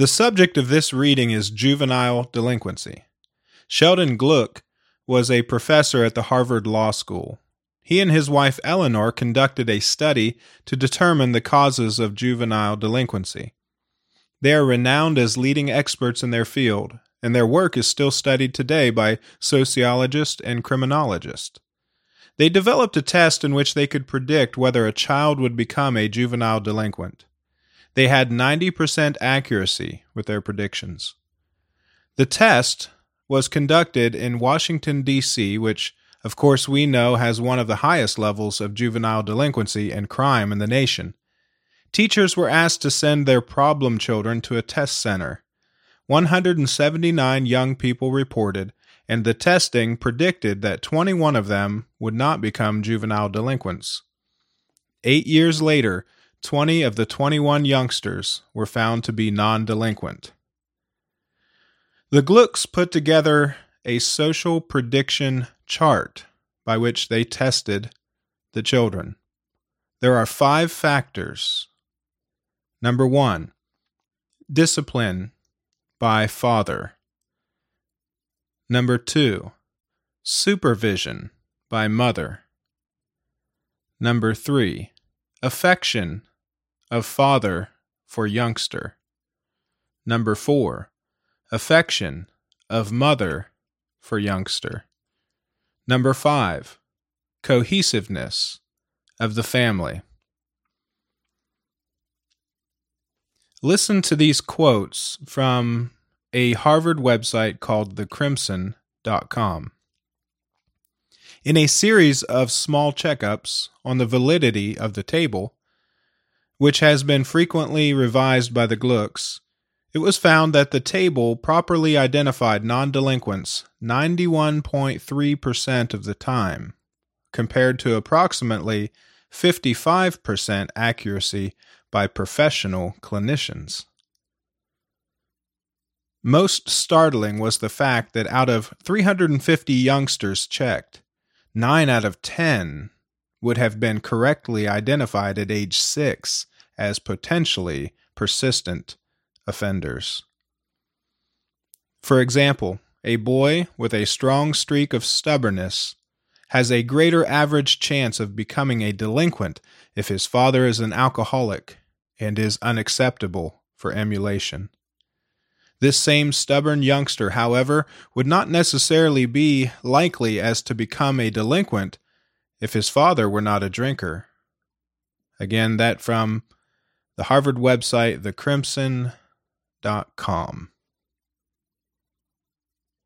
The subject of this reading is juvenile delinquency. Sheldon Glueck was a professor at the Harvard Law School. He and his wife Eleanor conducted a study to determine the causes of juvenile delinquency. They are renowned as leading experts in their field, and their work is still studied today by sociologists and criminologists. They developed a test in which they could predict whether a child would become a juvenile delinquent. They had 90% accuracy with their predictions. The test was conducted in Washington, D.C., which, of course, we know has one of the highest levels of juvenile delinquency and crime in the nation. Teachers were asked to send their problem children to a test center. 179 young people reported, and the testing predicted that 21 of them would not become juvenile delinquents. Eight years later, 20 of the 21 youngsters were found to be non delinquent. The Gluecks put together a social prediction chart by which they tested the children. There are five factors. Number one, discipline by father. Number two, supervision by mother. Number three, affection of father for youngster. Number four, affection of mother for youngster. Number five, cohesiveness of the family. Listen to these quotes from a Harvard website called thecrimson.com. In a series of small checkups on the validity of the table, which has been frequently revised by the Gluecks, it was found that the table properly identified non delinquents 91.3% of the time, compared to approximately 55% accuracy by professional clinicians. Most startling was the fact that out of 350 youngsters checked, 9 out of 10 would have been correctly identified at age 6 as potentially persistent offenders. For example, a boy with a strong streak of stubbornness has a greater average chance of becoming a delinquent if his father is an alcoholic and is unacceptable for emulation. This same stubborn youngster, however, would not necessarily be likely as to become a delinquent if his father were not a drinker. Again, that from the Harvard website, thecrimson.com.